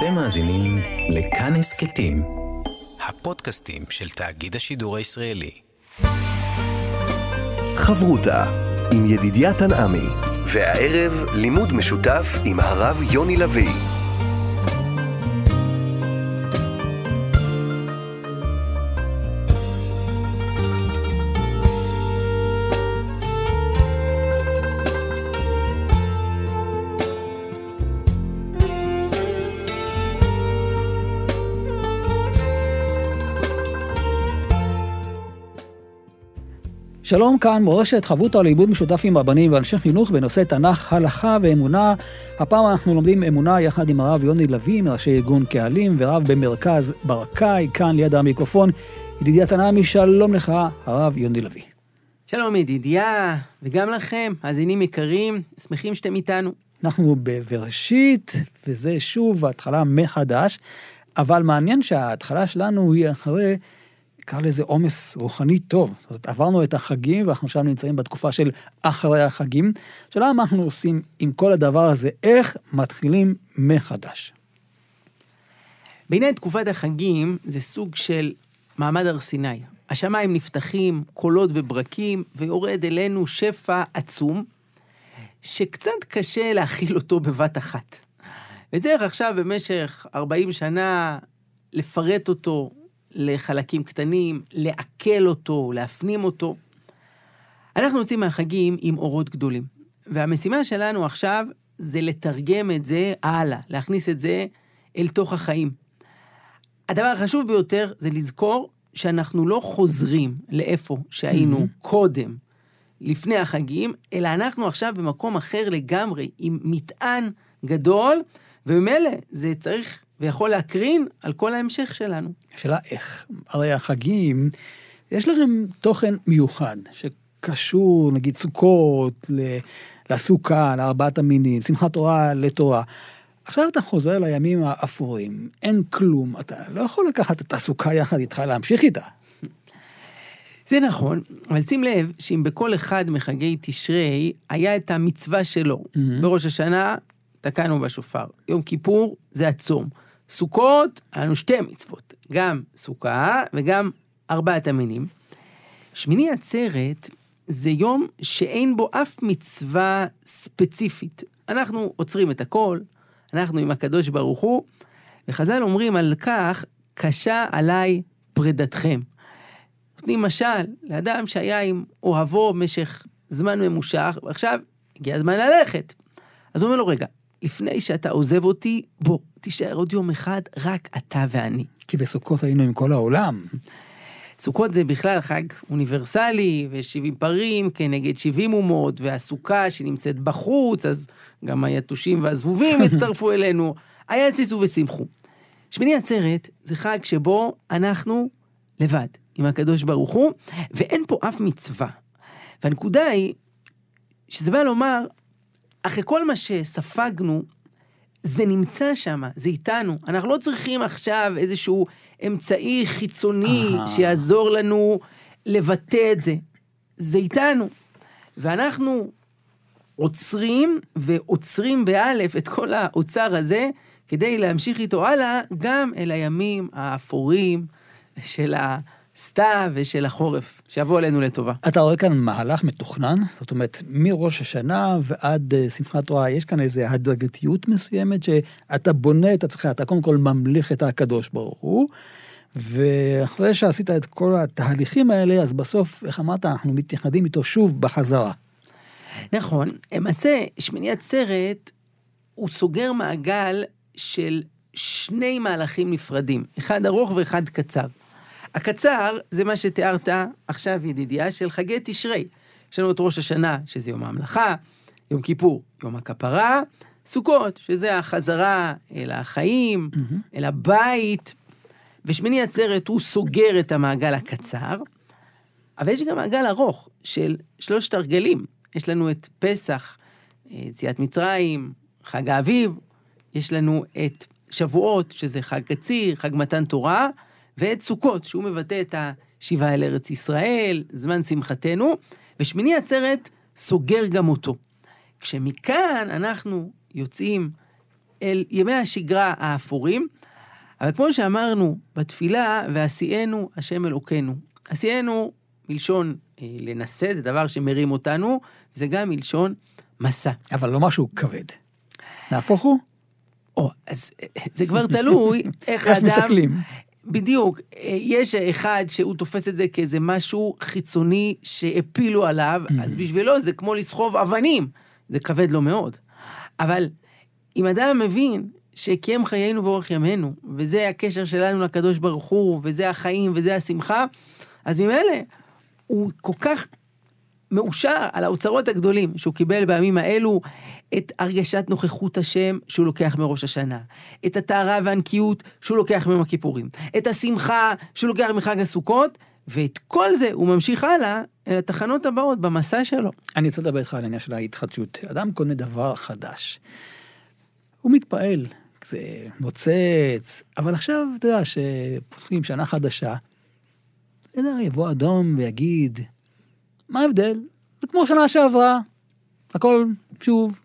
אתם מאזינים לכאן הסכתים, הפודקאסטים של תאגיד השידור הישראלי. חברותה עם ידידיה תנעמי, והערב לימוד משותף עם הרב יוני לביא. שלום כאן, מורשת חברותא לעיבוד משותף עם רבנים ואנשי חינוך בנושא תנ"ך, הלכה ואמונה. הפעם אנחנו לומדים אמונה יחד עם הרב יוני לביא, מראשי ארגון קהלים, ורב במרכז ברקאי, כאן ליד המיקרופון. ידידיה תנעמי, שלום לך, הרב יוני לביא. שלום ידידיה, וגם לכם, מאזינים יקרים, שמחים שאתם איתנו. אנחנו בבראשית, וזה שוב התחלה מחדש, אבל מעניין שההתחלה שלנו היא אחרי נקרא לזה עומס רוחני טוב. זאת אומרת, עברנו את החגים ואנחנו עכשיו נמצאים בתקופה של אחרי החגים. השאלה מה אנחנו עושים עם כל הדבר הזה, איך מתחילים מחדש. בעיני תקופת החגים זה סוג של מעמד הר סיני. השמיים נפתחים, קולות וברקים, ויורד אלינו שפע עצום, שקצת קשה להכיל אותו בבת אחת. וצריך עכשיו במשך 40 שנה לפרט אותו, לחלקים קטנים, לעכל אותו, להפנים אותו. אנחנו יוצאים מהחגים עם אורות גדולים, והמשימה שלנו עכשיו זה לתרגם את זה הלאה, להכניס את זה אל תוך החיים. הדבר החשוב ביותר זה לזכור שאנחנו לא חוזרים לאיפה שהיינו mm-hmm. קודם, לפני החגים, אלא אנחנו עכשיו במקום אחר לגמרי, עם מטען גדול, וממילא זה צריך ויכול להקרין על כל ההמשך שלנו. השאלה איך. הרי החגים, יש להם תוכן מיוחד, שקשור, נגיד, סוכות, לסוכה, לארבעת המינים, שמחת תורה לתורה. עכשיו אתה חוזר לימים האפורים, אין כלום, אתה לא יכול לקחת את הסוכה יחד איתך, להמשיך איתה. זה נכון, אבל שים לב שאם בכל אחד מחגי תשרי היה את המצווה שלו, mm-hmm. בראש השנה תקענו בשופר, יום כיפור זה הצום. סוכות, היה לנו שתי מצוות, גם סוכה וגם ארבעת המינים. שמיני עצרת זה יום שאין בו אף מצווה ספציפית. אנחנו עוצרים את הכל, אנחנו עם הקדוש ברוך הוא, וחז"ל אומרים על כך, קשה עליי פרידתכם. נותנים משל לאדם שהיה עם אוהבו במשך זמן ממושך, ועכשיו הגיע הזמן ללכת. אז הוא אומר לו, רגע, לפני שאתה עוזב אותי, בוא, תישאר עוד יום אחד, רק אתה ואני. כי בסוכות היינו עם כל העולם. סוכות זה בכלל חג אוניברסלי, ו-70 פרים כנגד 70 אומות, והסוכה שנמצאת בחוץ, אז גם היתושים והזבובים הצטרפו אלינו. היה ציסו ושמחו. שמיני עצרת זה חג שבו אנחנו לבד עם הקדוש ברוך הוא, ואין פה אף מצווה. והנקודה היא, שזה בא לומר, אחרי כל מה שספגנו, זה נמצא שם, זה איתנו. אנחנו לא צריכים עכשיו איזשהו אמצעי חיצוני שיעזור לנו לבטא את זה. זה איתנו. ואנחנו עוצרים ועוצרים באלף את כל האוצר הזה, כדי להמשיך איתו הלאה, גם אל הימים האפורים של ה... סתיו ושל החורף, שיבוא עלינו לטובה. אתה רואה כאן מהלך מתוכנן? זאת אומרת, מראש השנה ועד uh, שמחת תורה, יש כאן איזו הדרגתיות מסוימת שאתה בונה את עצמך, אתה קודם כל ממליך את הקדוש ברוך הוא, ואחרי שעשית את כל התהליכים האלה, אז בסוף, איך אמרת, אנחנו מתייחדים איתו שוב בחזרה. נכון, למעשה, שמיני עצרת, הוא סוגר מעגל של שני מהלכים נפרדים, אחד ארוך ואחד קצר. הקצר זה מה שתיארת עכשיו, ידידיה, של חגי תשרי. יש לנו את ראש השנה, שזה יום ההמלכה, יום כיפור, יום הכפרה, סוכות, שזה החזרה אל החיים, mm-hmm. אל הבית, ושמיני עצרת הוא סוגר את המעגל הקצר, אבל יש גם מעגל ארוך של שלושת הרגלים. יש לנו את פסח, יציאת מצרים, חג האביב, יש לנו את שבועות, שזה חג קציר, חג מתן תורה, ואת סוכות, שהוא מבטא את השיבה אל ארץ ישראל, זמן שמחתנו, ושמיני עצרת סוגר גם אותו. כשמכאן אנחנו יוצאים אל ימי השגרה האפורים. אבל כמו שאמרנו בתפילה, ועשיינו השם אלוקינו. עשיינו מלשון אה, לנסה, זה דבר שמרים אותנו, זה גם מלשון מסע. אבל לא משהו כבד. נהפוך הוא, או, אז אה, זה כבר תלוי איך איך האדם... מסתכלים. בדיוק, אה, יש אחד שהוא תופס את זה כאיזה משהו חיצוני שהפילו עליו, אז בשבילו זה כמו לסחוב אבנים, זה כבד לו מאוד. אבל אם אדם מבין שקיים חיינו ואורך ימינו, וזה הקשר שלנו לקדוש ברוך הוא, וזה החיים, וזה השמחה, אז ממילא הוא כל כך מאושר על האוצרות הגדולים שהוא קיבל בימים האלו, את הרגשת נוכחות השם שהוא לוקח מראש השנה, את הטהרה והנקיות שהוא לוקח מיום הכיפורים, את השמחה שהוא לוקח מחג הסוכות, ואת כל זה הוא ממשיך הלאה אל התחנות הבאות במסע שלו. אני רוצה לדבר איתך על העניין של ההתחדשות. אדם קונה דבר חדש. הוא מתפעל, זה נוצץ, אבל עכשיו, אתה יודע, שפותחים שנה חדשה, יבוא אדום ויגיד, מה ההבדל? זה כמו שנה שעברה, הכל שוב.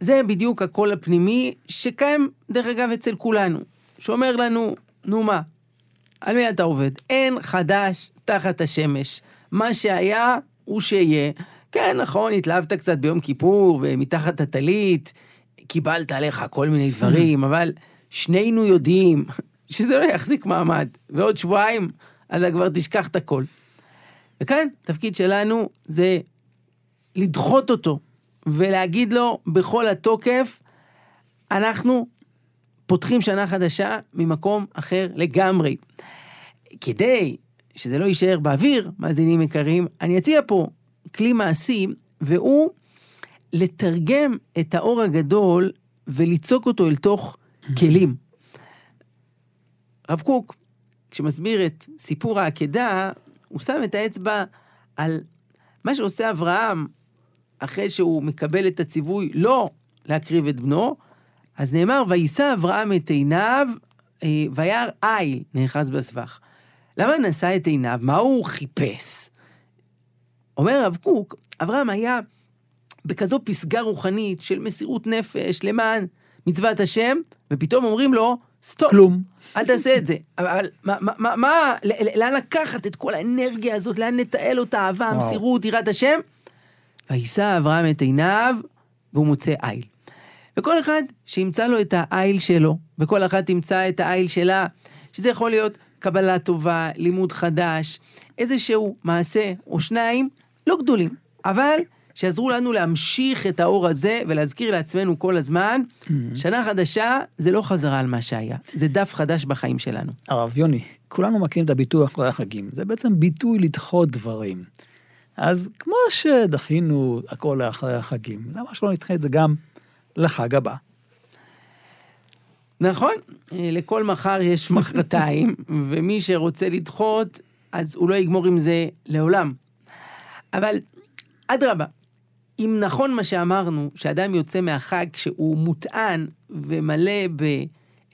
זה בדיוק הקול הפנימי שקיים, דרך אגב, אצל כולנו, שאומר לנו, נו מה, על מי אתה עובד? אין חדש תחת השמש. מה שהיה, הוא שיהיה. כן, נכון, התלהבת קצת ביום כיפור, ומתחת הטלית, קיבלת עליך כל מיני דברים, אבל שנינו יודעים שזה לא יחזיק מעמד, ועוד שבועיים אתה כבר תשכח את הכל. וכאן, התפקיד שלנו זה לדחות אותו, ולהגיד לו בכל התוקף, אנחנו פותחים שנה חדשה ממקום אחר לגמרי. כדי שזה לא יישאר באוויר, מאזינים יקרים, אני אציע פה כלי מעשי, והוא לתרגם את האור הגדול וליצוק אותו אל תוך כלים. רב קוק, כשמסביר את סיפור העקדה, הוא שם את האצבע על מה שעושה אברהם אחרי שהוא מקבל את הציווי לא להקריב את בנו, אז נאמר, ויישא אברהם את עיניו, אה, וירא איל נאחז בסבך. למה נשא את עיניו? מה הוא חיפש? אומר הרב קוק, אברהם היה בכזו פסגה רוחנית של מסירות נפש למען מצוות השם, ופתאום אומרים לו, stop. כלום. אל תעשה את זה. אבל מה, מה, מה, מה לאן לקחת את כל האנרגיה הזאת, לאן נתעל אותה, אהבה, וואו. מסירות, יראת השם? ויישא אברהם את עיניו, והוא מוצא איל. וכל אחד שימצא לו את האיל שלו, וכל אחת תמצא את האיל שלה, שזה יכול להיות קבלה טובה, לימוד חדש, איזשהו מעשה או שניים, לא גדולים, אבל שיעזרו לנו להמשיך את האור הזה ולהזכיר לעצמנו כל הזמן, שנה חדשה זה לא חזרה על מה שהיה, זה דף חדש בחיים שלנו. הרב יוני, כולנו מכירים את הביטוי אחרי החגים. זה בעצם ביטוי לדחות דברים. אז כמו שדחינו הכל לאחרי החגים, למה שלא נדחה את זה גם לחג הבא? נכון, לכל מחר יש מחרתיים, ומי שרוצה לדחות, אז הוא לא יגמור עם זה לעולם. אבל אדרבה, אם נכון מה שאמרנו, שאדם יוצא מהחג כשהוא מוטען ומלא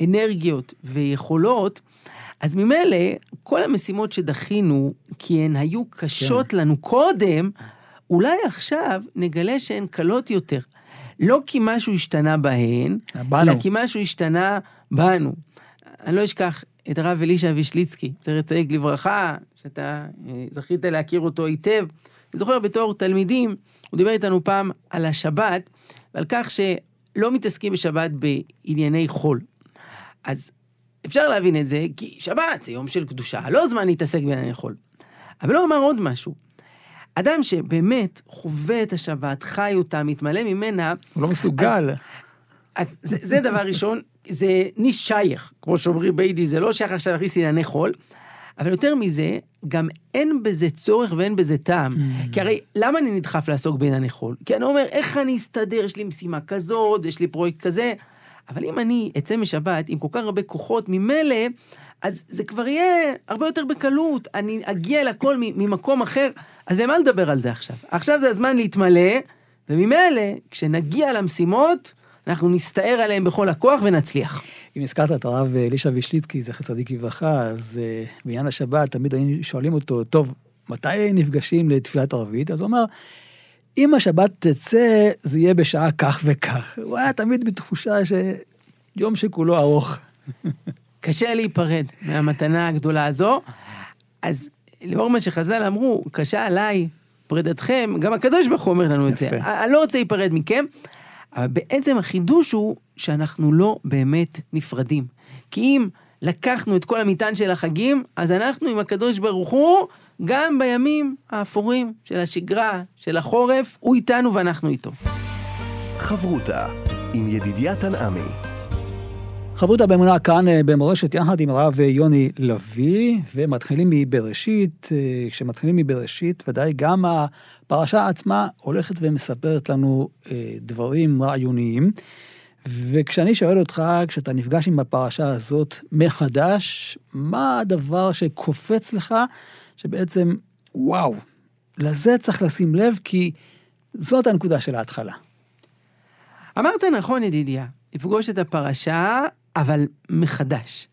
באנרגיות ויכולות, אז ממילא כל המשימות שדחינו, כי הן היו קשות לנו קודם, אולי עכשיו נגלה שהן קלות יותר. לא כי משהו השתנה בהן, בנו. אלא כי משהו השתנה בנו. אני לא אשכח את הרב אלישע וישליצקי, צריך לצייג לברכה, שאתה אה, זכית להכיר אותו היטב. אני זוכר בתור תלמידים, הוא דיבר איתנו פעם על השבת, ועל כך שלא מתעסקים בשבת בענייני חול. אז אפשר להבין את זה, כי שבת זה יום של קדושה, לא זמן להתעסק בענייני חול. אבל הוא אמר עוד משהו. אדם שבאמת חווה את השבת, חי אותה, מתמלא ממנה, הוא לא מסוגל. אז זה, זה דבר ראשון, זה ניש שייך, כמו שאומרים ביידי, זה לא שייך עכשיו להכניס ענייני חול, אבל יותר מזה, גם אין בזה צורך ואין בזה טעם. Mm. כי הרי, למה אני נדחף לעסוק בענייני חול? כי אני אומר, איך אני אסתדר, יש לי משימה כזאת, יש לי פרויקט כזה. אבל אם אני אצא משבת עם כל כך הרבה כוחות, ממילא, אז זה כבר יהיה הרבה יותר בקלות. אני אגיע אל הכל מ- ממקום אחר. אז למה לדבר על זה עכשיו? עכשיו זה הזמן להתמלא, וממילא, כשנגיע למשימות, אנחנו נסתער עליהם בכל הכוח ונצליח. אם הזכרת את הרב אלישע וישליצקי, זכר צדיק לברכה, אז אה, בעניין השבת תמיד היינו שואלים אותו, טוב, מתי נפגשים לתפילת ערבית? אז הוא אמר, אם השבת תצא, זה יהיה בשעה כך וכך. הוא היה תמיד בתחושה שיום שכולו ארוך. קשה להיפרד מהמתנה הגדולה הזו. אז לאור מה שחז"ל אמרו, קשה עליי פרידתכם, גם הקדוש ברוך הוא אומר לנו את זה. יפה. אני לא רוצה להיפרד מכם, אבל בעצם החידוש הוא שאנחנו לא באמת נפרדים. כי אם לקחנו את כל המטען של החגים, אז אנחנו עם הקדוש ברוך הוא, גם בימים האפורים של השגרה, של החורף, הוא איתנו ואנחנו איתו. חברותה עם ידידיה תנעמי. חברותא באמונה כאן אה, במורשת יחד עם הרב יוני לביא, ומתחילים מבראשית. אה, כשמתחילים מבראשית, ודאי גם הפרשה עצמה הולכת ומספרת לנו אה, דברים רעיוניים. וכשאני שואל אותך, כשאתה נפגש עם הפרשה הזאת מחדש, מה הדבר שקופץ לך, שבעצם, וואו, לזה צריך לשים לב, כי זאת הנקודה של ההתחלה. אמרת נכון, ידידיה, לפגוש את הפרשה, אבל מחדש.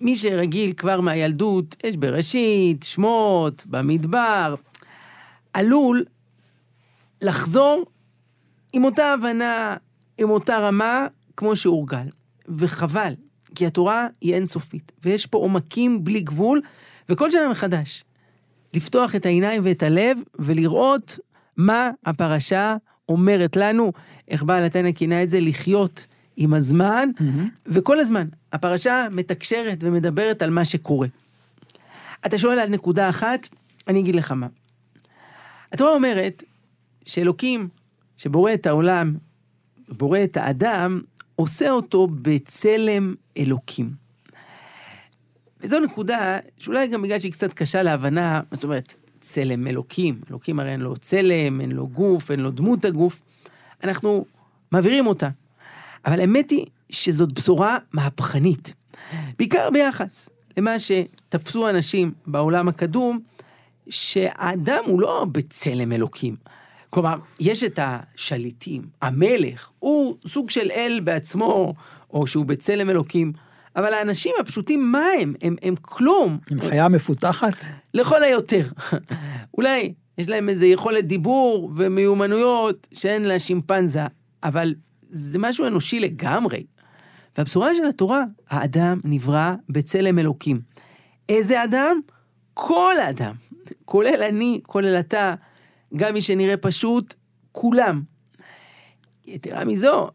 מי שרגיל כבר מהילדות, יש בראשית, שמות, במדבר, עלול לחזור עם אותה הבנה, עם אותה רמה, כמו שהורגל. וחבל, כי התורה היא אינסופית, ויש פה עומקים בלי גבול, וכל שנה מחדש. לפתוח את העיניים ואת הלב, ולראות מה הפרשה אומרת לנו, איך בעל התנא כינה את זה, לחיות עם הזמן, וכל הזמן הפרשה מתקשרת ומדברת על מה שקורה. אתה שואל על נקודה אחת, אני אגיד לך מה. התורה אומרת שאלוקים, שבורא את העולם, בורא את האדם, עושה אותו בצלם אלוקים. וזו נקודה שאולי גם בגלל שהיא קצת קשה להבנה, זאת אומרת, צלם אלוקים. אלוקים הרי אין לו צלם, אין לו גוף, אין לו דמות הגוף. אנחנו מעבירים אותה. אבל האמת היא שזאת בשורה מהפכנית. בעיקר ביחס למה שתפסו אנשים בעולם הקדום, שהאדם הוא לא בצלם אלוקים. כלומר, יש את השליטים, המלך, הוא סוג של אל בעצמו, או שהוא בצלם אלוקים, אבל האנשים הפשוטים, מה הם? הם, הם כלום. עם חיה מפותחת? לכל היותר. אולי יש להם איזה יכולת דיבור ומיומנויות שאין לשימפנזה, אבל זה משהו אנושי לגמרי. והבשורה של התורה, האדם נברא בצלם אלוקים. איזה אדם? כל אדם. כולל אני, כולל אתה, גם מי שנראה פשוט, כולם. יתרה מזו,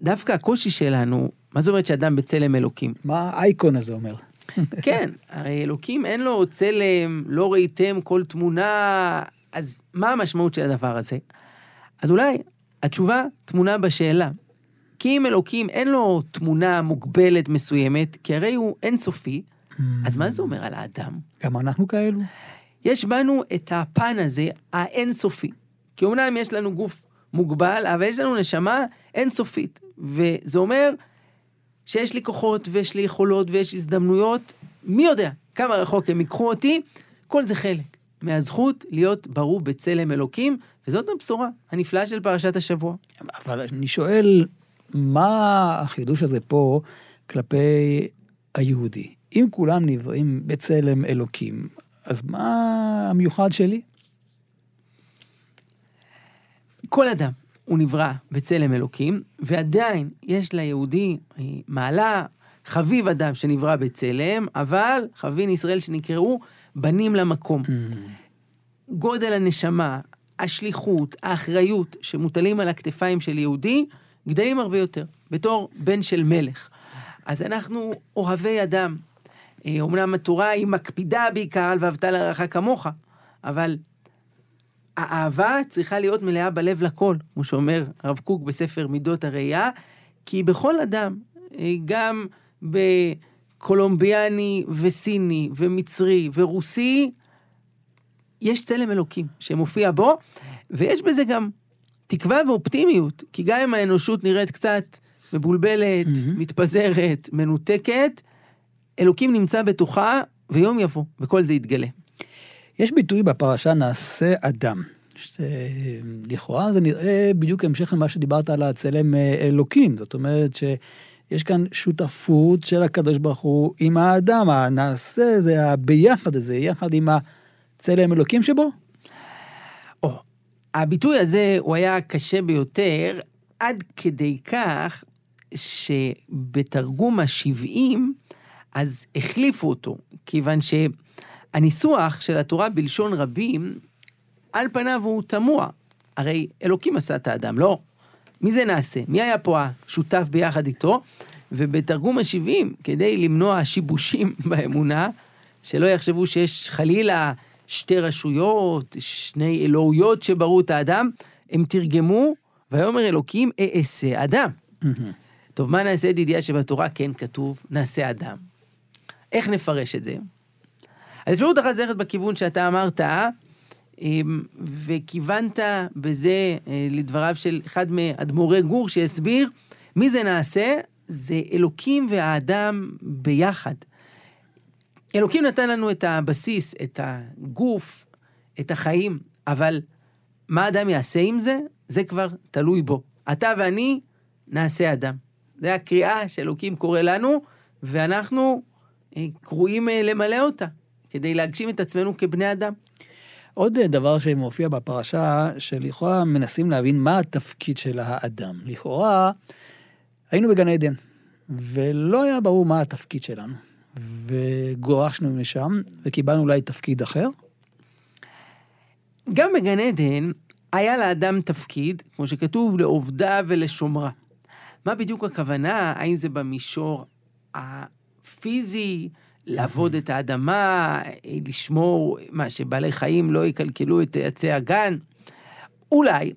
דווקא הקושי שלנו, מה זאת אומרת שאדם בצלם אלוקים? מה האייקון הזה אומר? כן, הרי אלוקים אין לו צלם, לא ראיתם כל תמונה, אז מה המשמעות של הדבר הזה? אז אולי התשובה טמונה בשאלה. כי אם אלוקים אין לו תמונה מוגבלת מסוימת, כי הרי הוא אינסופי, אז מה זה אומר על האדם? גם אנחנו כאלו? יש בנו את הפן הזה, האינסופי. כי אומנם יש לנו גוף מוגבל, אבל יש לנו נשמה אינסופית. וזה אומר שיש לי כוחות ויש לי יכולות ויש הזדמנויות, מי יודע כמה רחוק הם ייקחו אותי, כל זה חלק מהזכות להיות ברור בצלם אלוקים, וזאת הבשורה הנפלאה של פרשת השבוע. אבל אני שואל, מה החידוש הזה פה כלפי היהודי? אם כולם נבראים בצלם אלוקים, אז מה המיוחד שלי? כל אדם הוא נברא בצלם אלוקים, ועדיין יש ליהודי אה, מעלה, חביב אדם שנברא בצלם, אבל חבין ישראל שנקראו בנים למקום. גודל הנשמה, השליחות, האחריות שמוטלים על הכתפיים של יהודי, גדלים הרבה יותר, בתור בן של מלך. אז אנחנו אוהבי אדם. אומנם התורה היא מקפידה בעיקר על ואהבת לרעך כמוך, אבל האהבה צריכה להיות מלאה בלב לכל, כמו שאומר הרב קוק בספר מידות הראייה, כי בכל אדם, גם בקולומביאני וסיני ומצרי ורוסי, יש צלם אלוקים שמופיע בו, ויש בזה גם תקווה ואופטימיות, כי גם אם האנושות נראית קצת מבולבלת, mm-hmm. מתפזרת, מנותקת, אלוקים נמצא בתוכה, ויום יבוא, וכל זה יתגלה. יש ביטוי בפרשה נעשה אדם. לכאורה זה נראה בדיוק המשך למה שדיברת על הצלם אלוקים. זאת אומרת שיש כאן שותפות של הקדוש ברוך הוא עם האדם, הנעשה זה הביחד הזה, יחד עם הצלם אלוקים שבו. או, הביטוי הזה הוא היה קשה ביותר, עד כדי כך שבתרגום ה-70, אז החליפו אותו, כיוון שהניסוח של התורה בלשון רבים, על פניו הוא תמוה. הרי אלוקים עשה את האדם, לא? מי זה נעשה? מי היה פה השותף ביחד איתו? ובתרגום ה-70, כדי למנוע שיבושים באמונה, שלא יחשבו שיש חלילה שתי רשויות, שני אלוהויות שבראו את האדם, הם תרגמו, ויאמר אלוקים, אעשה אדם. טוב, מה נעשה ידידיה שבתורה כן כתוב, נעשה אדם? איך נפרש את זה? אז אפשרות אחת זה ללכת בכיוון שאתה אמרת, אמ, וכיוונת בזה אה, לדבריו של אחד מאדמו"רי גור שהסביר, מי זה נעשה? זה אלוקים והאדם ביחד. אלוקים נתן לנו את הבסיס, את הגוף, את החיים, אבל מה אדם יעשה עם זה? זה כבר תלוי בו. אתה ואני נעשה אדם. זה הקריאה שאלוקים קורא לנו, ואנחנו קרואים אה, למלא אותה, כדי להגשים את עצמנו כבני אדם. עוד דבר שמופיע בפרשה, שלכאורה מנסים להבין מה התפקיד של האדם. לכאורה, היינו בגן עדן, ולא היה ברור מה התפקיד שלנו. וגורשנו משם, וקיבלנו אולי תפקיד אחר. גם בגן עדן היה לאדם תפקיד, כמו שכתוב, לעובדה ולשומרה. מה בדיוק הכוונה? האם זה במישור הפיזי, לעבוד את האדמה, לשמור, מה, שבעלי חיים לא יקלקלו את עצי הגן? אולי,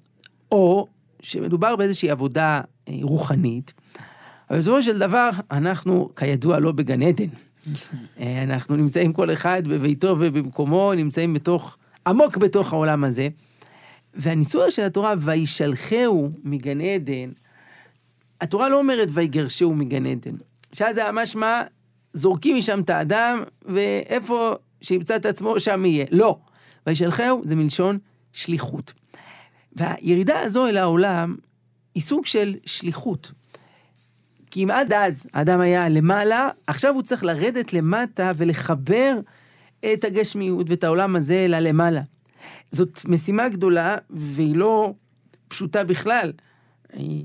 או שמדובר באיזושהי עבודה אה, רוחנית, אבל בסופו של דבר, אנחנו, כידוע, לא בגן עדן. אה, אנחנו נמצאים כל אחד בביתו ובמקומו, נמצאים בתוך, עמוק בתוך העולם הזה. והניסוח של התורה, וישלחהו מגן עדן, התורה לא אומרת ויגרשהו מגן עדן. שאז זה ממש מה, זורקים משם את האדם, ואיפה שימצא את עצמו, שם יהיה. לא. וישלחהו זה מלשון שליחות. והירידה הזו אל העולם היא סוג של שליחות. כי אם עד אז האדם היה למעלה, עכשיו הוא צריך לרדת למטה ולחבר את הגשמיות ואת העולם הזה ללמעלה. זאת משימה גדולה, והיא לא פשוטה בכלל.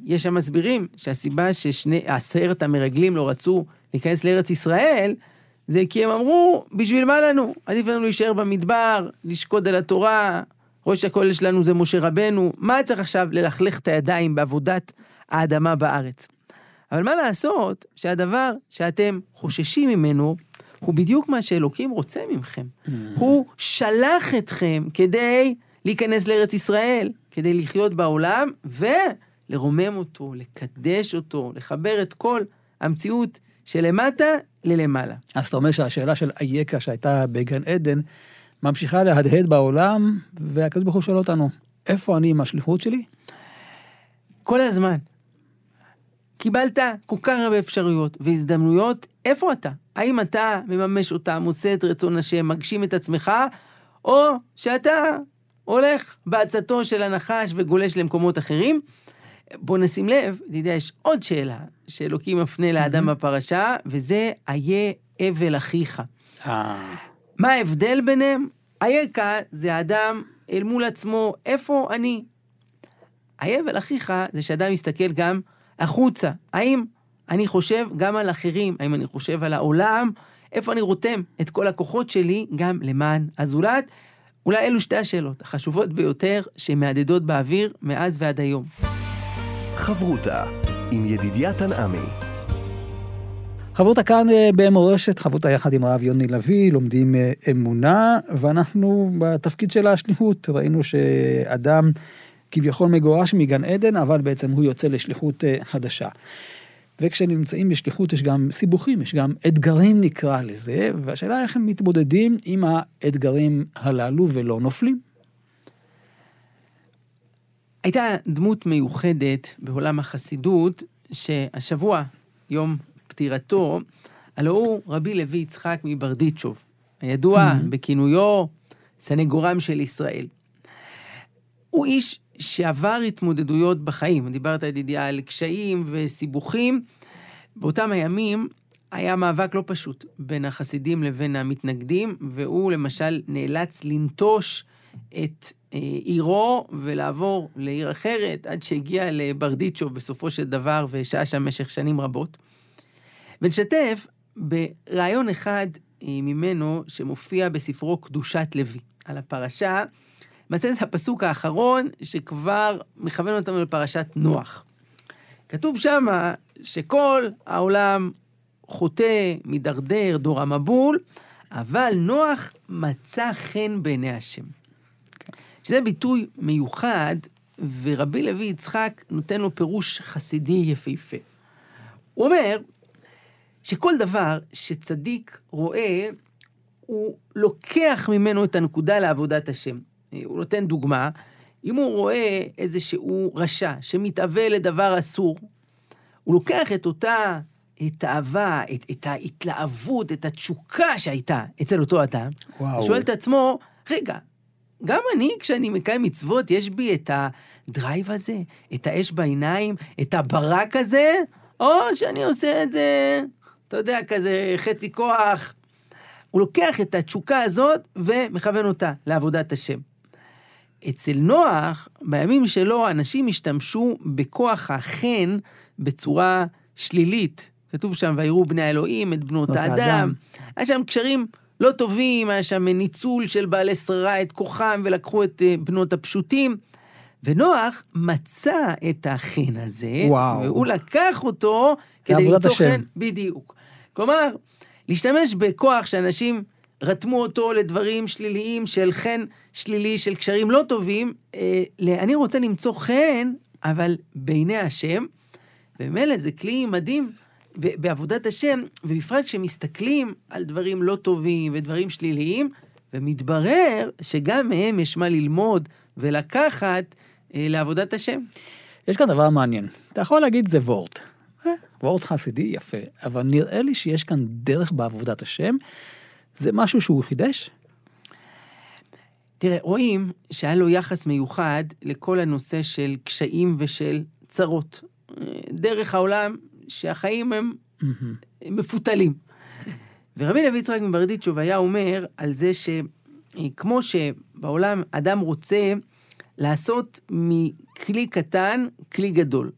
יש שם מסבירים שהסיבה ששני, עשרת המרגלים לא רצו להיכנס לארץ ישראל, זה כי הם אמרו, בשביל מה לנו? עדיף לנו להישאר במדבר, לשקוד על התורה, ראש הכולל שלנו זה משה רבנו, מה צריך עכשיו ללכלך את הידיים בעבודת האדמה בארץ? אבל מה לעשות שהדבר שאתם חוששים ממנו, הוא בדיוק מה שאלוקים רוצה מכם. Mm. הוא שלח אתכם כדי להיכנס לארץ ישראל, כדי לחיות בעולם, ולרומם אותו, לקדש אותו, לחבר את כל המציאות שלמטה ללמעלה. אז אתה אומר שהשאלה של אייכה שהייתה בגן עדן, ממשיכה להדהד בעולם, והקדוש ברוך הוא שואל אותנו, איפה אני עם השליחות שלי? כל הזמן. קיבלת כל כך הרבה אפשרויות והזדמנויות, איפה אתה? האם אתה מממש אותם, עושה את רצון השם, מגשים את עצמך, או שאתה הולך בעצתו של הנחש וגולש למקומות אחרים? בוא נשים לב, יודע, יש עוד שאלה שאלוקים מפנה לאדם בפרשה, וזה איה אבל אחיך. אה. מה ההבדל ביניהם? אייכה זה האדם אל מול עצמו, איפה אני? איה אבל אחיך זה שאדם מסתכל גם החוצה. האם אני חושב גם על אחרים? האם אני חושב על העולם? איפה אני רותם את כל הכוחות שלי גם למען הזולת? אולי אלו שתי השאלות החשובות ביותר שמהדהדות באוויר מאז ועד היום. חברותה עם ידידיה תנעמי. חברותה כאן אה, במורשת, חברותה יחד עם הרב יוני לביא, לומדים אה, אמונה, ואנחנו בתפקיד של השליחות, ראינו שאדם כביכול מגורש מגן עדן, אבל בעצם הוא יוצא לשליחות אה, חדשה. וכשנמצאים בשליחות יש גם סיבוכים, יש גם אתגרים נקרא לזה, והשאלה איך הם מתמודדים עם האתגרים הללו ולא נופלים. הייתה דמות מיוחדת בעולם החסידות, שהשבוע, יום פטירתו, הלא הוא רבי לוי יצחק מברדיצ'וב, הידוע mm-hmm. בכינויו סנגורם של ישראל. הוא איש שעבר התמודדויות בחיים. דיברת, ידידיה, על קשיים וסיבוכים. באותם הימים היה מאבק לא פשוט בין החסידים לבין המתנגדים, והוא למשל נאלץ לנטוש את אה, עירו ולעבור לעיר אחרת, עד שהגיע לברדיצ'וב בסופו של דבר ושהה שם במשך שנים רבות. ונשתף ברעיון אחד אה, ממנו שמופיע בספרו קדושת לוי, על הפרשה, למעשה זה הפסוק האחרון שכבר מכוון אותנו לפרשת נוח. כתוב שמה שכל העולם חוטא, מידרדר, דור המבול, אבל נוח מצא חן בעיני השם. שזה ביטוי מיוחד, ורבי לוי יצחק נותן לו פירוש חסידי יפהפה. הוא אומר שכל דבר שצדיק רואה, הוא לוקח ממנו את הנקודה לעבודת השם. הוא נותן דוגמה, אם הוא רואה איזשהו רשע שמתאווה לדבר אסור, הוא לוקח את אותה תאווה, את, את ההתלהבות, את התשוקה שהייתה אצל אותו אדם, וואו. שואל את עצמו, רגע, גם אני, כשאני מקיים מצוות, יש בי את הדרייב הזה, את האש בעיניים, את הברק הזה, או שאני עושה את זה, אתה יודע, כזה חצי כוח. הוא לוקח את התשוקה הזאת ומכוון אותה לעבודת השם. אצל נוח, בימים שלו, אנשים השתמשו בכוח החן בצורה שלילית. כתוב שם, ויראו בני האלוהים את בנות האדם. היה שם קשרים לא טובים, היה שם ניצול של בעלי שררה את כוחם ולקחו את אה, בנות הפשוטים. ונוח מצא את החן הזה, וואו. והוא לקח אותו כדי למצוא חן, בדיוק. כלומר, להשתמש בכוח שאנשים רתמו אותו לדברים שליליים של חן שלילי, של קשרים לא טובים, אה, אני רוצה למצוא חן, אבל בעיני השם, ומילא זה כלי מדהים בעבודת השם, ובפרט כשמסתכלים על דברים לא טובים ודברים שליליים, ומתברר שגם מהם יש מה ללמוד ולקחת אה, לעבודת השם. יש כאן דבר מעניין. אתה יכול להגיד זה וורט. אה, וורט חסידי, יפה. אבל נראה לי שיש כאן דרך בעבודת השם. זה משהו שהוא חידש? תראה, רואים שהיה לו יחס מיוחד לכל הנושא של קשיים ושל צרות. אה, דרך העולם שהחיים הם מפותלים. ורבי לוי יצחק מברדיצ'וב היה אומר על זה שכמו שבעולם אדם רוצה לעשות מכלי קטן כלי גדול.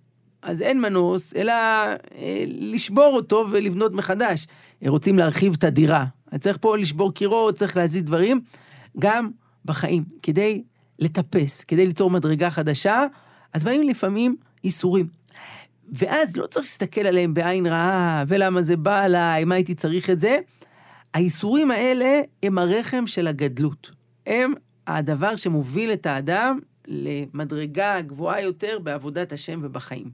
אז אין מנוס, אלא אה, לשבור אותו ולבנות מחדש. רוצים להרחיב את הדירה. צריך פה לשבור קירות, צריך להזיז דברים. גם בחיים, כדי לטפס, כדי ליצור מדרגה חדשה, אז באים לפעמים איסורים. ואז לא צריך להסתכל עליהם בעין רעה, ולמה זה בא עליי, מה הייתי צריך את זה. האיסורים האלה הם הרחם של הגדלות. הם הדבר שמוביל את האדם למדרגה גבוהה יותר בעבודת השם ובחיים.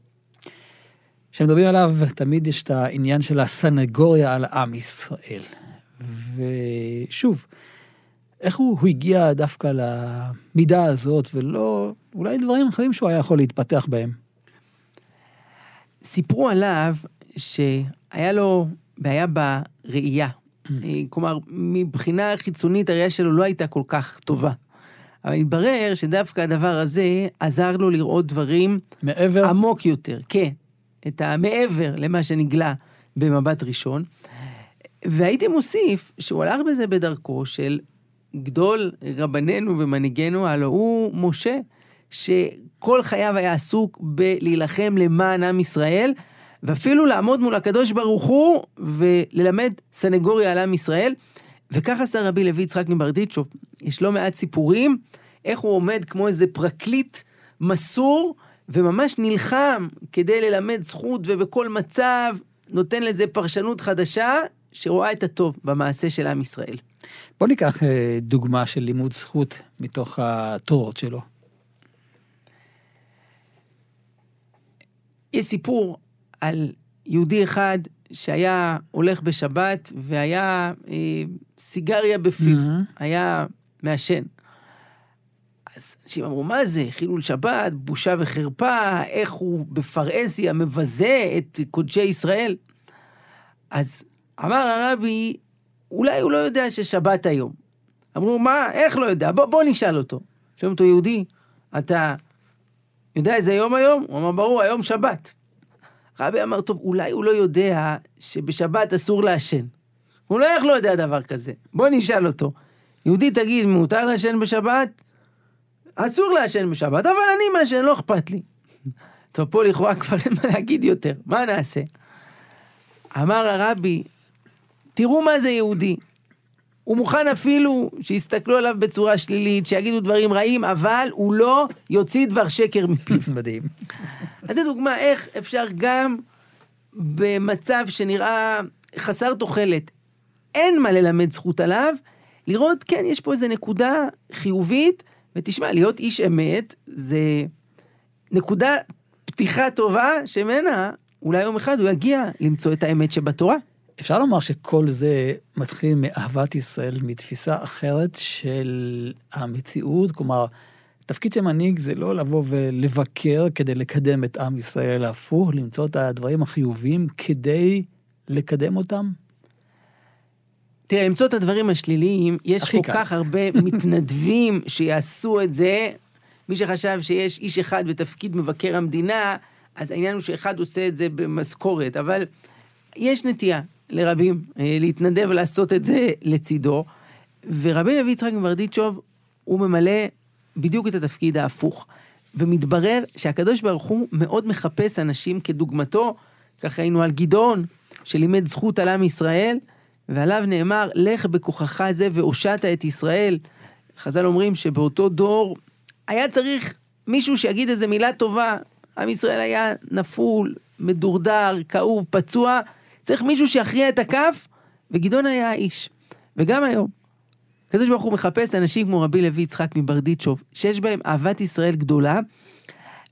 כשמדברים עליו, תמיד יש את העניין של הסנגוריה על עם ישראל. ושוב, איך הוא, הוא הגיע דווקא למידה הזאת, ולא, אולי דברים אחרים שהוא היה יכול להתפתח בהם. סיפרו עליו שהיה לו בעיה בראייה. Mm. אה, כלומר, מבחינה חיצונית הראייה שלו לא הייתה כל כך טובה. אבל התברר שדווקא הדבר הזה עזר לו לראות דברים... מעבר? עמוק יותר, כן. את המעבר למה שנגלה במבט ראשון. והייתי מוסיף שהוא הלך בזה בדרכו של גדול רבנינו ומנהיגנו, הלוא הוא משה, שכל חייו היה עסוק בלהילחם למען עם ישראל, ואפילו לעמוד מול הקדוש ברוך הוא וללמד סנגוריה על עם ישראל. וכך עשה רבי לוי יצחק מברדיצ'וב. יש לא מעט סיפורים איך הוא עומד כמו איזה פרקליט מסור, וממש נלחם כדי ללמד זכות, ובכל מצב נותן לזה פרשנות חדשה, שרואה את הטוב במעשה של עם ישראל. בוא ניקח אה, דוגמה של לימוד זכות מתוך התורות שלו. יש סיפור על יהודי אחד שהיה הולך בשבת והיה אה, סיגריה בפיו, mm-hmm. היה מעשן. אז אנשים אמרו, מה זה, חילול שבת, בושה וחרפה, איך הוא בפרהסיה מבזה את קודשי ישראל. אז אמר הרבי, אולי הוא לא יודע ששבת היום. אמרו, מה, איך לא יודע? בוא, בוא נשאל אותו. שואלים אותו, יהודי, אתה יודע איזה יום היום? הוא אמר, ברור, היום שבת. רבי אמר, טוב, אולי הוא לא יודע שבשבת אסור לעשן. הוא לא איך לא יודע דבר כזה. בוא נשאל אותו. יהודי, תגיד, מותר לעשן בשבת? אסור לעשן בשבת, אבל אני מעשן, לא אכפת לי. טוב, פה לכאורה כבר אין מה להגיד יותר, מה נעשה? אמר הרבי, תראו מה זה יהודי. הוא מוכן אפילו שיסתכלו עליו בצורה שלילית, שיגידו דברים רעים, אבל הוא לא יוציא דבר שקר מפיו. מדהים. אז זו דוגמה איך אפשר גם במצב שנראה חסר תוחלת, אין מה ללמד זכות עליו, לראות, כן, יש פה איזה נקודה חיובית, ותשמע, להיות איש אמת זה נקודה פתיחה טובה, שממנה אולי יום אחד הוא יגיע למצוא את האמת שבתורה. אפשר לומר שכל זה מתחיל מאהבת ישראל, מתפיסה אחרת של המציאות, כלומר, תפקיד של מנהיג זה לא לבוא ולבקר כדי לקדם את עם ישראל, אלא הפוך, למצוא את הדברים החיוביים כדי לקדם אותם. תראה, למצוא את הדברים השליליים, יש כל קל. כך הרבה מתנדבים שיעשו את זה. מי שחשב שיש איש אחד בתפקיד מבקר המדינה, אז העניין הוא שאחד עושה את זה במשכורת, אבל יש נטייה לרבים אה, להתנדב ולעשות את זה לצידו. ורבי לוי יצחק מברדיצ'וב, הוא ממלא בדיוק את התפקיד ההפוך. ומתברר שהקדוש ברוך הוא מאוד מחפש אנשים כדוגמתו, כך ראינו על גדעון, שלימד זכות על עם ישראל, ועליו נאמר, לך בכוחך זה והושעת את ישראל. חז"ל אומרים שבאותו דור היה צריך מישהו שיגיד איזה מילה טובה. עם ישראל היה נפול, מדורדר, כאוב, פצוע. צריך מישהו שיכריע את הכף, וגדעון היה האיש. וגם היום, הקדוש ברוך הוא מחפש אנשים כמו רבי לוי יצחק מברדיצ'וב, שיש בהם אהבת ישראל גדולה,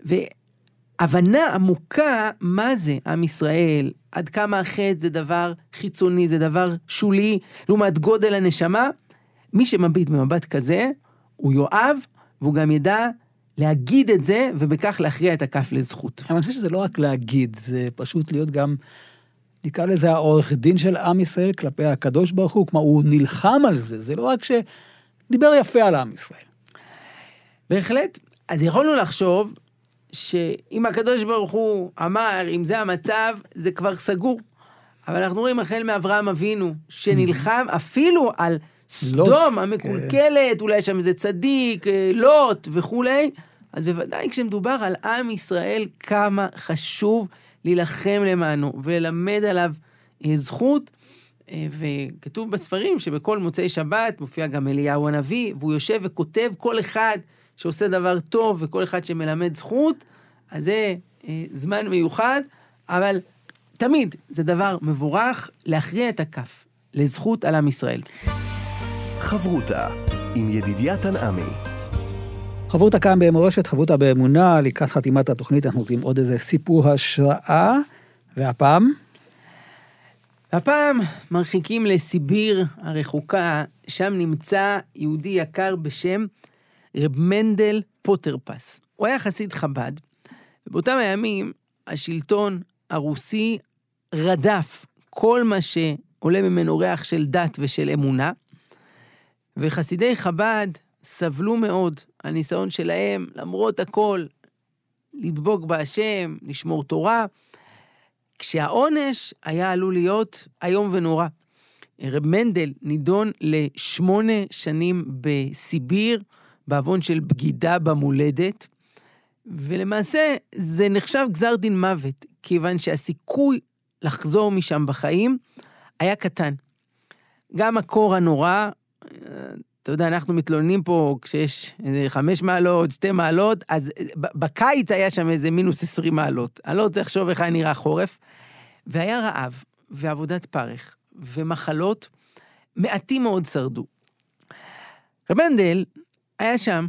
והבנה עמוקה מה זה עם ישראל, עד כמה החטא זה דבר חיצוני, זה דבר שולי, לעומת גודל הנשמה. מי שמביט במבט כזה, הוא יאהב, והוא גם ידע להגיד את זה, ובכך להכריע את הכף לזכות. אני חושב שזה לא רק להגיד, זה פשוט להיות גם, נקרא לזה העורך דין של עם ישראל כלפי הקדוש ברוך הוא, כלומר, הוא נלחם על זה, זה לא רק שדיבר יפה על עם ישראל. בהחלט. אז יכולנו לחשוב שאם הקדוש ברוך הוא אמר, אם זה המצב, זה כבר סגור. אבל אנחנו רואים החל מאברהם אבינו, שנלחם אפילו על סדום לוט, המקולקלת, אולי שם איזה צדיק, אה, לוט וכולי, אז בוודאי כשמדובר על עם ישראל, כמה חשוב להילחם למענו וללמד עליו אה, זכות. אה, וכתוב בספרים שבכל מוצאי שבת מופיע גם אליהו הנביא, והוא יושב וכותב כל אחד שעושה דבר טוב וכל אחד שמלמד זכות, אז זה אה, זמן מיוחד, אבל תמיד זה דבר מבורך להכריע את הכף לזכות על עם ישראל. חברותה עם ידידיה תנעמי. חברותא כאן במורשת, חברותא באמונה, לקראת חתימת התוכנית אנחנו רוצים עוד איזה סיפור השראה, והפעם, הפעם מרחיקים לסיביר הרחוקה, שם נמצא יהודי יקר בשם רב מנדל פוטרפס. הוא היה חסיד חב"ד, ובאותם הימים השלטון הרוסי רדף כל מה שעולה ממנו ריח של דת ושל אמונה, וחסידי חב"ד סבלו מאוד הניסיון שלהם, למרות הכל, לדבוק בהשם, לשמור תורה, כשהעונש היה עלול להיות איום ונורא. רב מנדל נידון לשמונה שנים בסיביר, בעוון של בגידה במולדת, ולמעשה זה נחשב גזר דין מוות, כיוון שהסיכוי לחזור משם בחיים היה קטן. גם הקור הנורא, אתה יודע, אנחנו מתלוננים פה כשיש איזה חמש מעלות, שתי מעלות, אז ב- בקיץ היה שם איזה מינוס עשרים מעלות. אני לא רוצה לחשוב איך היה נראה חורף. והיה רעב, ועבודת פרך, ומחלות, מעטים מאוד שרדו. רב מנדל היה שם,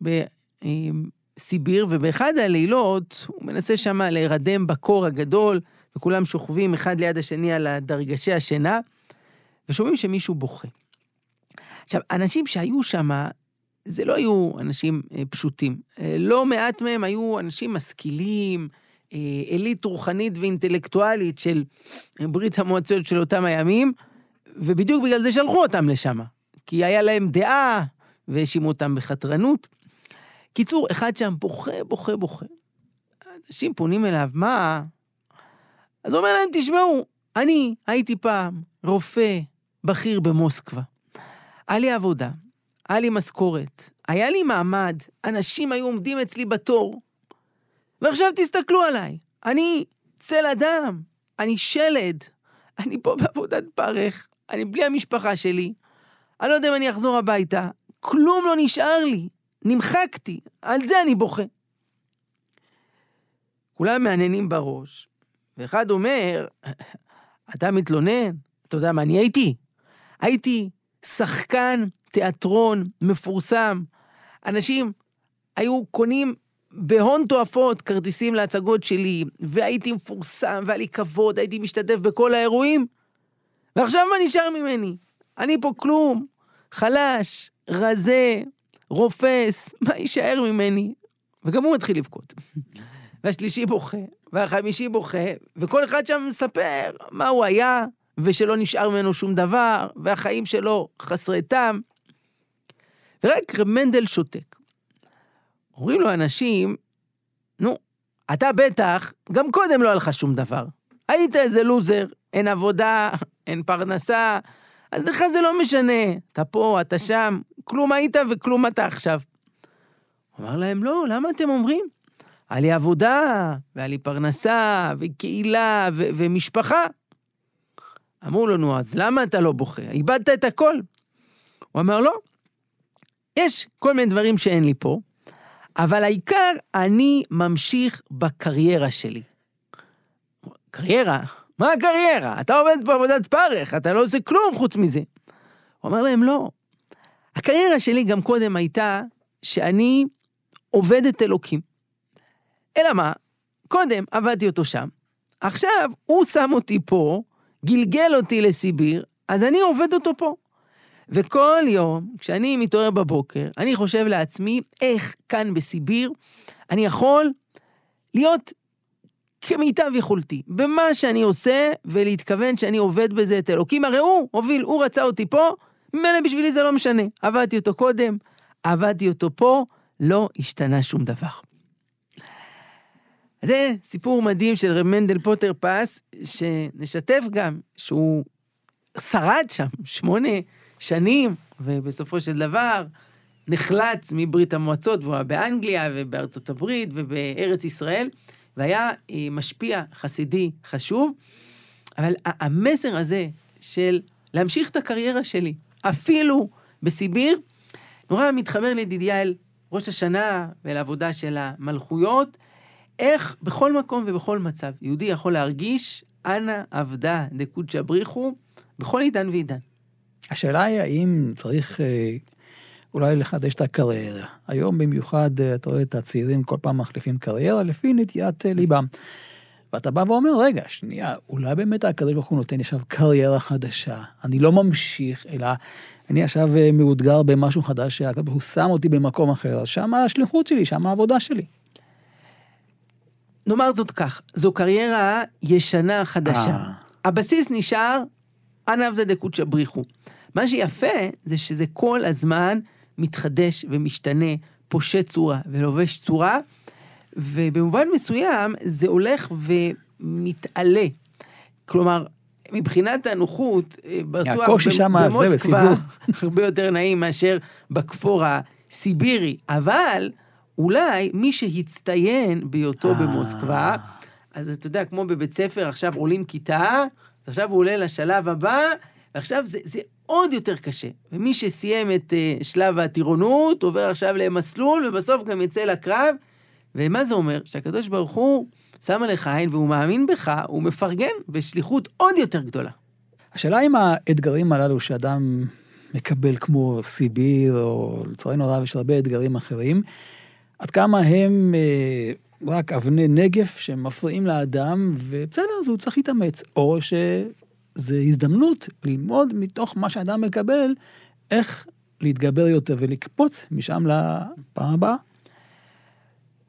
בסיביר, ובאחד הלילות הוא מנסה שם להירדם בקור הגדול, וכולם שוכבים אחד ליד השני על דרגשי השינה, ושומעים שמישהו בוכה. עכשיו, אנשים שהיו שם, זה לא היו אנשים אה, פשוטים. אה, לא מעט מהם היו אנשים משכילים, אה, עילית רוחנית ואינטלקטואלית של ברית המועצות של אותם הימים, ובדיוק בגלל זה שלחו אותם לשם. כי היה להם דעה, והאשימו אותם בחתרנות. קיצור, אחד שם בוכה, בוכה, בוכה. אנשים פונים אליו, מה? אז הוא אומר להם, תשמעו, אני הייתי פעם רופא בכיר במוסקבה. היה לי עבודה, היה לי משכורת, היה לי מעמד, אנשים היו עומדים אצלי בתור. ועכשיו תסתכלו עליי, אני צל אדם, אני שלד, אני פה בעבודת פרך, אני בלי המשפחה שלי, אני לא יודע אם אני אחזור הביתה, כלום לא נשאר לי, נמחקתי, על זה אני בוכה. כולם מעניינים בראש, ואחד אומר, אתה מתלונן? אתה יודע מה אני הייתי? הייתי שחקן תיאטרון מפורסם. אנשים היו קונים בהון תועפות כרטיסים להצגות שלי, והייתי מפורסם, והיה לי כבוד, הייתי משתתף בכל האירועים, ועכשיו מה נשאר ממני? אני פה כלום, חלש, רזה, רופס, מה יישאר ממני? וגם הוא מתחיל לבכות. והשלישי בוכה, והחמישי בוכה, וכל אחד שם מספר מה הוא היה, ושלא נשאר ממנו שום דבר, והחיים שלו חסרי טעם. ורק רב מנדל שותק. אומרים לו אנשים, נו, אתה בטח, גם קודם לא היה לך שום דבר. היית איזה לוזר, אין עבודה, אין פרנסה, אז לך זה לא משנה. אתה פה, אתה שם, כלום היית וכלום אתה עכשיו. אמר להם, לא, למה אתם אומרים? היה לי עבודה, והיה לי פרנסה, וקהילה, ו- ומשפחה. אמרו לו, נו, אז למה אתה לא בוכה? איבדת את הכל. הוא אמר, לא, יש כל מיני דברים שאין לי פה, אבל העיקר, אני ממשיך בקריירה שלי. קריירה? מה הקריירה? אתה עובד בעבודת פרך, אתה לא עושה כלום חוץ מזה. הוא אמר להם, לא. הקריירה שלי גם קודם הייתה שאני עובד את אלוקים. אלא מה? קודם עבדתי אותו שם, עכשיו הוא שם אותי פה, גלגל אותי לסיביר, אז אני עובד אותו פה. וכל יום, כשאני מתעורר בבוקר, אני חושב לעצמי, איך כאן בסיביר אני יכול להיות כמיטב יכולתי, במה שאני עושה, ולהתכוון שאני עובד בזה את אלוקים. הרי הוא הוביל, הוא רצה אותי פה, ממילא בשבילי זה לא משנה. עבדתי אותו קודם, עבדתי אותו פה, לא השתנה שום דבר. זה סיפור מדהים של רב מנדל פוטר פס, שנשתף גם שהוא שרד שם שמונה שנים, ובסופו של דבר נחלץ מברית המועצות, והוא היה באנגליה ובארצות הברית ובארץ ישראל, והיה אה, משפיע חסידי חשוב. אבל המסר הזה של להמשיך את הקריירה שלי, אפילו בסיביר, נורא מתחבר לידידיה אל ראש השנה ולעבודה של המלכויות, איך בכל מקום ובכל מצב יהודי יכול להרגיש אנא עבדה דקודשא בריחו בכל עידן ועידן. השאלה היא האם צריך אה, אולי לחדש את הקריירה. היום במיוחד אה, אתה רואה את הצעירים כל פעם מחליפים קריירה לפי נטיית אה, ליבם. ואתה בא ואומר, רגע, שנייה, אולי באמת הקדוש ברוך הוא נותן עכשיו קריירה חדשה. אני לא ממשיך, אלא אני עכשיו מאותגר במשהו חדש שהקדוש ברוך הוא שם אותי במקום אחר, אז שם השליחות שלי, שם העבודה שלי. נאמר זאת כך, זו קריירה ישנה חדשה. 아. הבסיס נשאר אנא עבדי דקודשא בריחו. מה שיפה זה שזה כל הזמן מתחדש ומשתנה, פושט צורה ולובש צורה, ובמובן מסוים זה הולך ומתעלה. כלומר, מבחינת הנוחות, אה, בטוח במוסקבה הרבה יותר נעים מאשר בכפור הסיבירי, אבל אולי מי שהצטיין בהיותו אה. במוסקבה, אז אתה יודע, כמו בבית ספר, עכשיו עולים כיתה, אז עכשיו הוא עולה לשלב הבא, ועכשיו זה, זה עוד יותר קשה. ומי שסיים את uh, שלב הטירונות, עובר עכשיו למסלול, ובסוף גם יצא לקרב. ומה זה אומר? שהקדוש ברוך הוא שם עליך עין והוא מאמין בך, הוא מפרגן בשליחות עוד יותר גדולה. השאלה אם האתגרים הללו שאדם מקבל כמו סיביר, או לצערנו הרב יש הרבה אתגרים אחרים, עד כמה הם אה, רק אבני נגף שמפריעים לאדם, ובסדר, אז הוא צריך להתאמץ. או שזו הזדמנות ללמוד מתוך מה שאדם מקבל, איך להתגבר יותר ולקפוץ משם לפעם הבאה.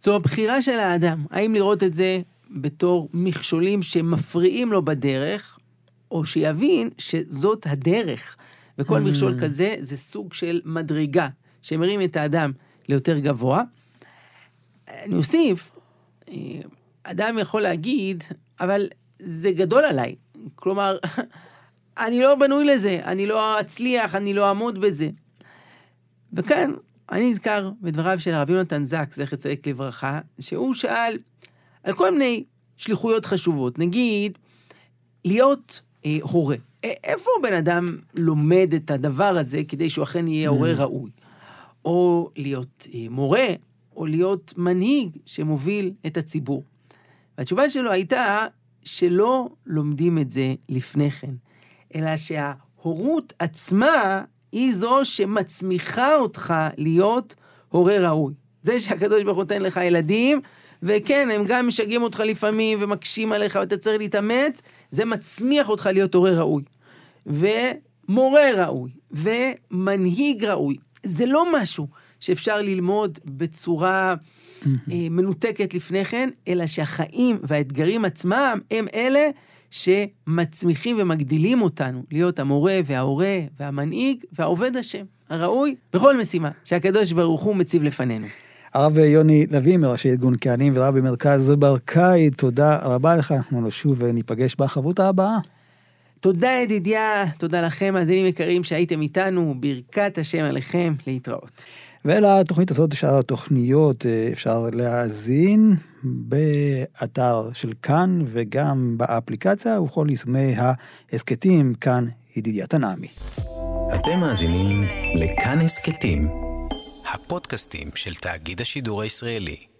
זו הבחירה של האדם, האם לראות את זה בתור מכשולים שמפריעים לו בדרך, או שיבין שזאת הדרך. וכל mm. מכשול כזה זה סוג של מדרגה שמרים את האדם ליותר גבוה. אני אוסיף, אה, אדם יכול להגיד, אבל זה גדול עליי. כלומר, אני לא בנוי לזה, אני לא אצליח, אני לא אעמוד בזה. וכאן אני נזכר בדבריו של הרב יונתן זק, זכר צדיק לברכה, שהוא שאל על כל מיני שליחויות חשובות. נגיד, להיות אה, הורה. איפה בן אדם לומד את הדבר הזה כדי שהוא אכן יהיה הורה mm. ראוי? או להיות אה, מורה, או להיות מנהיג שמוביל את הציבור. והתשובה שלו הייתה שלא לומדים את זה לפני כן, אלא שההורות עצמה היא זו שמצמיחה אותך להיות הורה ראוי. זה שהקדוש ברוך הוא נותן לך ילדים, וכן, הם גם משגעים אותך לפעמים ומקשים עליך ואתה צריך להתאמץ, זה מצמיח אותך להיות הורה ראוי. ומורה ראוי, ומנהיג ראוי. זה לא משהו שאפשר ללמוד בצורה אה, מנותקת לפני כן, אלא שהחיים והאתגרים עצמם הם אלה שמצמיחים ומגדילים אותנו להיות המורה וההורה והמנהיג והעובד השם, הראוי בכל משימה שהקדוש ברוך הוא מציב לפנינו. הרב יוני לוי מראשי ארגון כהנים ורב במרכז ברקאי, תודה רבה לך, אנחנו שוב ניפגש בחברותה הבאה. תודה ידידיה, תודה לכם, מאזינים יקרים שהייתם איתנו, ברכת השם עליכם, להתראות. ולתוכנית הזאת, שאר התוכניות אה, אפשר להאזין באתר של כאן וגם באפליקציה ובכל יישומי ההסכתים כאן ידידיה תנעמי. אתם מאזינים לכאן הסכתים, הפודקאסטים של תאגיד השידור הישראלי.